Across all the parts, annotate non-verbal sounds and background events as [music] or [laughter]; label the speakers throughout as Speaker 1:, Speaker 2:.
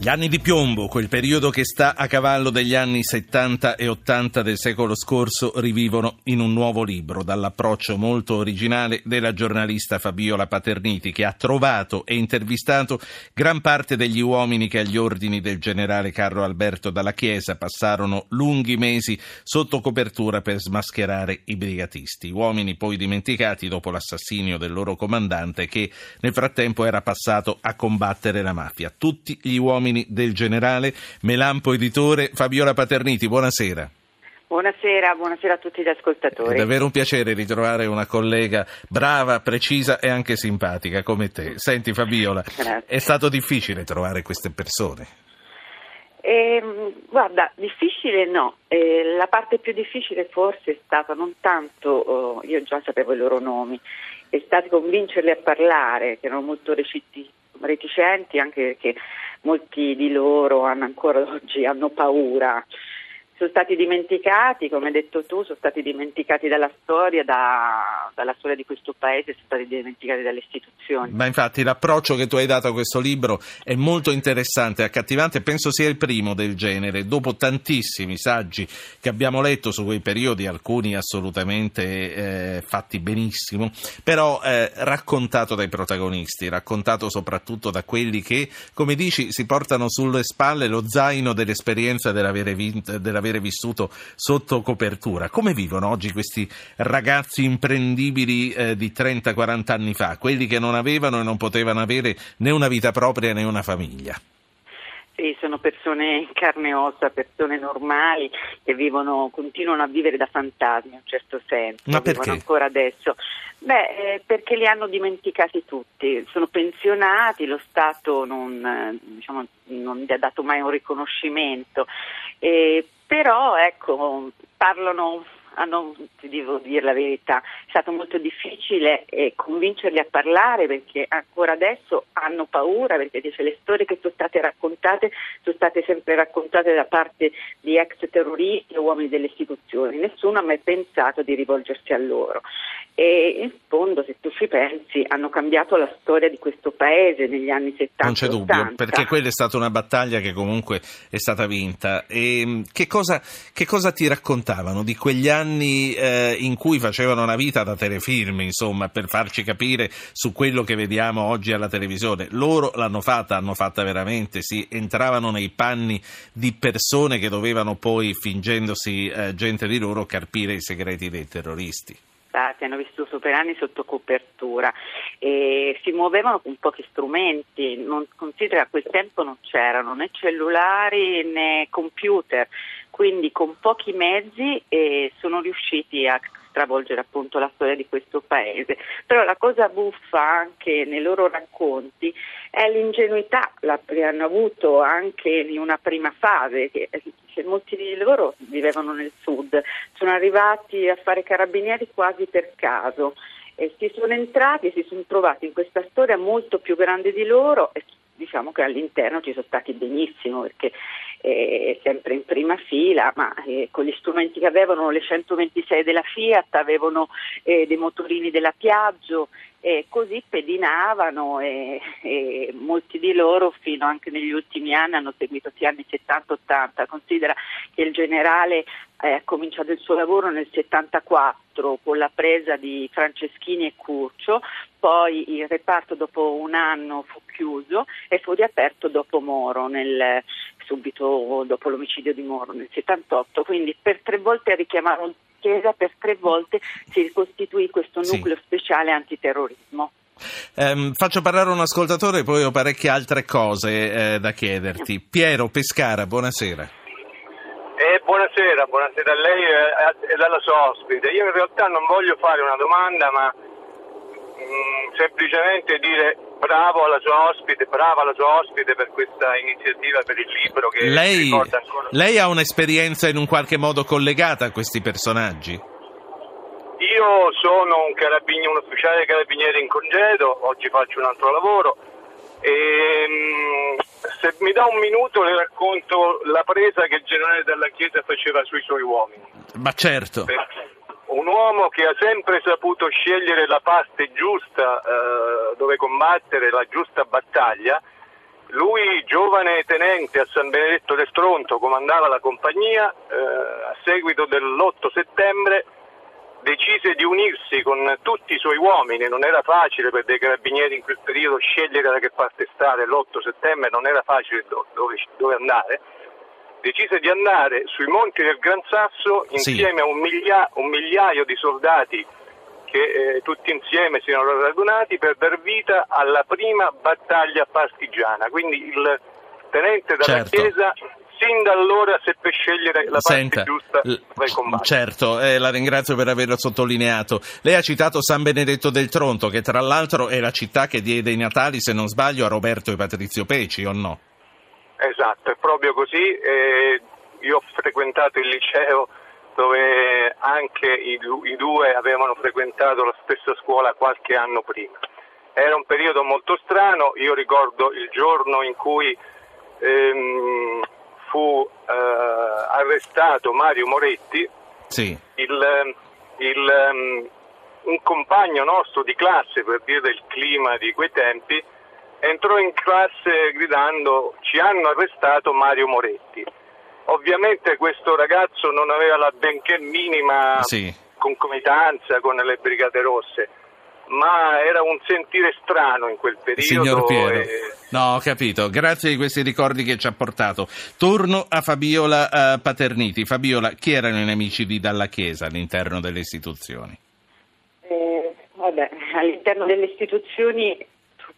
Speaker 1: Gli anni di piombo, quel periodo che sta a cavallo degli anni 70 e 80 del secolo scorso, rivivono in un nuovo libro, dall'approccio molto originale della giornalista Fabiola Paterniti, che ha trovato e intervistato gran parte degli uomini che agli ordini del generale Carlo Alberto Dalla Chiesa passarono lunghi mesi sotto copertura per smascherare i brigatisti. Uomini poi dimenticati dopo l'assassinio del loro comandante che nel frattempo era passato a combattere la mafia. Tutti gli uomini uomini del generale. Melampo editore, Fabiola Paterniti, buonasera.
Speaker 2: Buonasera, buonasera a tutti gli ascoltatori.
Speaker 1: È davvero un piacere ritrovare una collega brava, precisa e anche simpatica come te. Senti Fabiola, Grazie. è stato difficile trovare queste persone?
Speaker 2: Eh, guarda, difficile no, eh, la parte più difficile forse è stata non tanto, oh, io già sapevo i loro nomi, è stato convincerli a parlare, che erano molto reticenti anche perché molti di loro hanno ancora [laughs] oggi hanno paura sono stati dimenticati, come hai detto tu, sono stati dimenticati dalla storia, da, dalla storia di questo paese, sono stati dimenticati dalle istituzioni.
Speaker 1: Ma infatti l'approccio che tu hai dato a questo libro è molto interessante, accattivante, penso sia il primo del genere, dopo tantissimi saggi che abbiamo letto su quei periodi, alcuni assolutamente eh, fatti benissimo, però eh, raccontato dai protagonisti, raccontato soprattutto da quelli che, come dici, si portano sulle spalle lo zaino dell'esperienza dell'avere vinto, dell'avere avere vissuto sotto copertura. Come vivono oggi questi ragazzi imprendibili eh, di 30-40 anni fa, quelli che non avevano e non potevano avere né una vita propria né una famiglia?
Speaker 2: Sì, sono persone in carne e ossa, persone normali che vivono, continuano a vivere da fantasmi in un certo senso.
Speaker 1: Ma perché?
Speaker 2: Vivono ancora adesso. Beh, eh, perché li hanno dimenticati tutti, sono pensionati, lo Stato non, eh, diciamo, non gli ha dato mai un riconoscimento, eh, però ecco, parlano hanno, ti devo dire la verità, è stato molto difficile eh, convincerli a parlare perché ancora adesso hanno paura perché dice, le storie che sono state raccontate sono state sempre raccontate da parte di ex terroristi o uomini delle istituzioni, nessuno ha mai pensato di rivolgersi a loro e in fondo se tu ci pensi hanno cambiato la storia di questo paese negli anni 70.
Speaker 1: Non c'è dubbio, perché quella è stata una battaglia che comunque è stata vinta. E che cosa, che cosa ti raccontavano di quegli anni? Anni eh, in cui facevano una vita da telefilm, insomma, per farci capire su quello che vediamo oggi alla televisione. Loro l'hanno fatta, hanno fatta veramente, si entravano nei panni di persone che dovevano poi, fingendosi eh, gente di loro, carpire i segreti dei terroristi.
Speaker 2: Hanno vissuto per anni sotto copertura e si muovevano con pochi strumenti, non considera a quel tempo non c'erano né cellulari né computer, quindi con pochi mezzi eh, sono riusciti a stravolgere appunto la storia di questo paese. Però la cosa buffa anche nei loro racconti è l'ingenuità che hanno avuto anche in una prima fase, che molti di loro vivevano nel sud, sono arrivati a fare carabinieri quasi per caso e si sono entrati e si sono trovati in questa storia molto più grande di loro e diciamo che all'interno ci sono stati benissimo perché eh, sempre in prima fila, ma eh, con gli strumenti che avevano le 126 della Fiat, avevano eh, dei motorini della Piaggio e così pedinavano e, e, molti di loro fino anche negli ultimi anni hanno seguito gli anni 70-80. Considera che il generale eh, ha cominciato il suo lavoro nel 74 con la presa di Franceschini e Curcio, poi il reparto dopo un anno fu chiuso e fu riaperto dopo Moro, nel, subito dopo l'omicidio di Moro nel 78, quindi per tre volte richiamarono Chiesa, per tre volte si ricostituì questo nucleo sì. speciale antiterrorismo.
Speaker 1: Eh, faccio parlare un ascoltatore e poi ho parecchie altre cose eh, da chiederti. Piero Pescara, buonasera.
Speaker 3: Eh, buonasera, buonasera a lei e, alla sua ospite. Io in realtà non voglio fare una domanda, ma mh, mm, semplicemente dire bravo alla sua ospite, brava alla sua ospite per questa iniziativa per il libro che
Speaker 1: lei, ricorda ancora. Lei ha un'esperienza in un qualche modo collegata a questi personaggi?
Speaker 3: Io sono un, un ufficiale carabinieri in congedo, oggi faccio un altro lavoro e mm, se mi dà un minuto le racconto la presa che il generale della Chiesa faceva sui suoi uomini.
Speaker 1: Ma certo.
Speaker 3: Perché un uomo che ha sempre saputo scegliere la parte giusta eh, dove combattere, la giusta battaglia, Lui, giovane tenente a San Benedetto del Tronto, comandava la compagnia, eh, a seguito dell'8 settembre decise di unirsi con tutti i suoi uomini, non era facile per dei carabinieri in quel periodo scegliere da che parte stare. L'8 settembre, non era facile dove, dove andare, decise di andare sui monti del Gran Sasso insieme sì. a un, miglia, un, migliaio di soldati che eh, tutti insieme si erano radunati per dar vita alla prima battaglia partigiana. Quindi il tenente della certo. Chiesa sin da allora seppe scegliere la parte Senta, giusta per combattere.
Speaker 1: Certo, eh, la ringrazio per averlo sottolineato. Lei ha citato San Benedetto del Tronto, che tra l'altro è la città che diede i Natali, se non sbaglio, a Roberto e Patrizio Peci, o no?
Speaker 3: Esatto, è proprio così. Eh, io ho frequentato il liceo dove anche i, i due avevano frequentato la stessa scuola qualche anno prima. Era un periodo molto strano, io ricordo il giorno in cui ehm, fu eh, arrestato Mario Moretti,
Speaker 1: sì.
Speaker 3: il, il, um, un compagno nostro di classe, per dire del clima di quei tempi, entrò in classe gridando ci hanno arrestato Mario Moretti. Ovviamente questo ragazzo non aveva la benché minima sì. concomitanza con le Brigate Rosse, ma era un sentire strano in quel periodo.
Speaker 1: Signor Piero. E... No, ho capito. Grazie di questi ricordi che ci ha portato. Torno a Fabiola uh, Paterniti. Fabiola, chi erano i nemici di Dalla Chiesa all'interno delle istituzioni?
Speaker 2: Eh, vabbè, all'interno delle istituzioni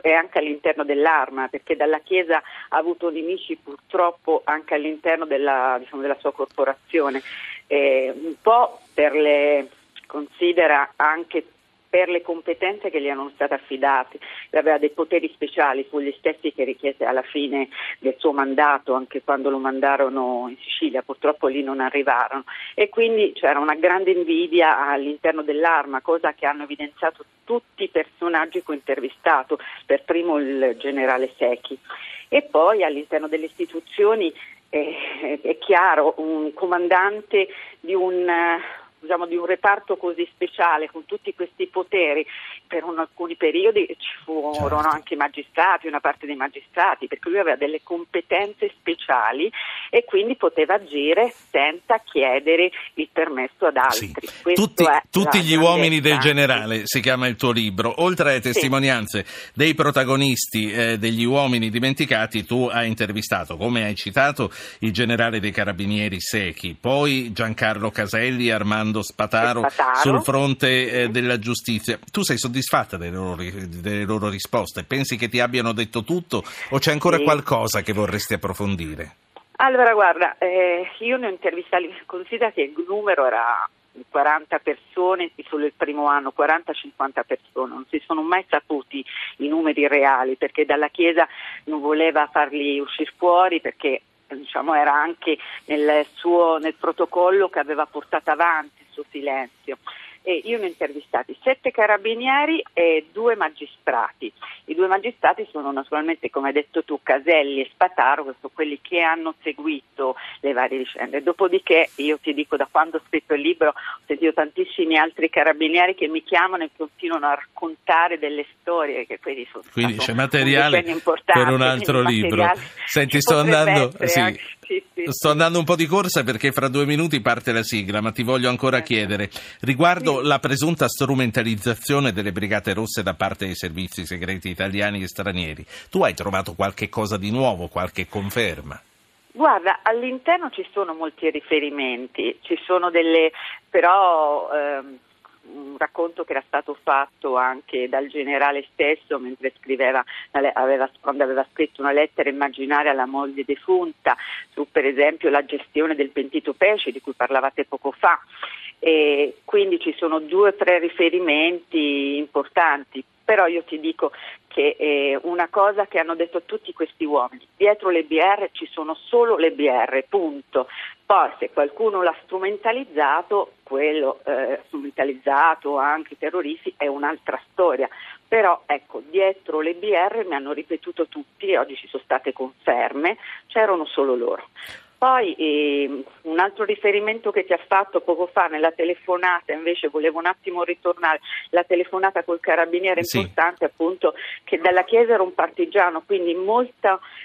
Speaker 2: e anche all'interno dell'arma, perché dalla Chiesa ha avuto nemici purtroppo anche all'interno della, diciamo, della sua corporazione, eh, un po' per le considera anche per le competenze che gli erano state affidate, aveva dei poteri speciali, fu gli stessi che richiese alla fine del suo mandato, anche quando lo mandarono in Sicilia, purtroppo lì non arrivarono e quindi c'era una grande invidia all'interno dell'arma, cosa che hanno evidenziato tutti i personaggi che ho intervistato, per primo il generale Secchi. E poi all'interno delle istituzioni eh, è chiaro, un comandante di un diciamo, di un reparto così speciale con tutti questi poteri, per un, alcuni periodi ci furono certo. anche magistrati, una parte dei magistrati, perché lui aveva delle competenze speciali e quindi poteva agire senza chiedere il permesso ad altri.
Speaker 1: Sì. Tutti, tutti gli uomini del generale si chiama il tuo libro. Oltre alle testimonianze sì. dei protagonisti, eh, degli uomini dimenticati, tu hai intervistato, come hai citato, il generale dei carabinieri Secchi, poi Giancarlo Caselli, Armando Spataro, Spataro. sul fronte eh, della giustizia. Tu sei soddisfatta delle loro, delle loro, risposte? Pensi che ti abbiano detto tutto o c'è ancora sì. qualcosa che vorresti approfondire?
Speaker 2: Allora, guarda, eh, io ne ho intervistati, considera che il numero era 40 persone solo il primo anno, 40-50 persone, non si sono mai saputi i numeri reali perché dalla Chiesa non voleva farli uscire fuori perché diciamo, era anche nel, suo, nel protocollo che aveva portato avanti il suo silenzio e io ne ho intervistati sette carabinieri e due magistrati. I due magistrati sono naturalmente, come hai detto tu, Caselli e Spataro, che sono quelli che hanno seguito le varie vicende. Dopodiché, io ti dico, da quando ho scritto il libro, ho sentito tantissimi altri carabinieri che mi chiamano e continuano a raccontare delle storie. Che quindi sono
Speaker 1: quindi c'è materiale un per un altro libro. Senti, sto andando. Sì. Anche, sì, sì, sto andando un po' di corsa perché fra due minuti parte la sigla, ma ti voglio ancora chiedere riguardo la presunta strumentalizzazione delle Brigate Rosse da parte dei servizi segreti italiani e stranieri. Tu hai trovato qualche cosa di nuovo, qualche conferma?
Speaker 2: Guarda, all'interno ci sono molti riferimenti, ci sono delle, però ehm, un racconto che era stato fatto anche dal generale stesso mentre scriveva, aveva, quando aveva scritto una lettera immaginaria alla moglie defunta su per esempio la gestione del pentito pesce di cui parlavate poco fa. E quindi ci sono due o tre riferimenti importanti, però io ti dico che è una cosa che hanno detto tutti questi uomini, dietro le BR ci sono solo le BR, punto. Poi se qualcuno l'ha strumentalizzato, quello eh, strumentalizzato anche i terroristi è un'altra storia. Però ecco, dietro le BR mi hanno ripetuto tutti oggi ci sono state conferme, c'erano solo loro. Poi eh, un altro riferimento che ti ha fatto poco fa nella telefonata, invece volevo un attimo ritornare, la telefonata col carabiniere
Speaker 1: sì.
Speaker 2: importante appunto che dalla Chiesa era un partigiano, quindi molti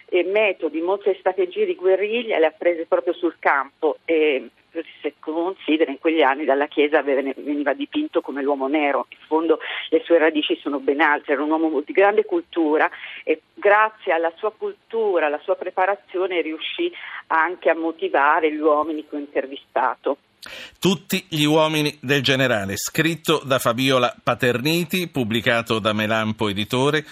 Speaker 2: eh, metodi, molte strategie di guerriglia le ha prese proprio sul campo. E, se considera in quegli anni dalla Chiesa veniva dipinto come l'uomo nero, in fondo le sue radici sono ben altre, era un uomo di grande cultura e grazie alla sua cultura, alla sua preparazione riuscì anche a motivare gli uomini che ho intervistato.
Speaker 1: Tutti gli uomini del generale, scritto da Fabiola Paterniti, pubblicato da Melampo Editore,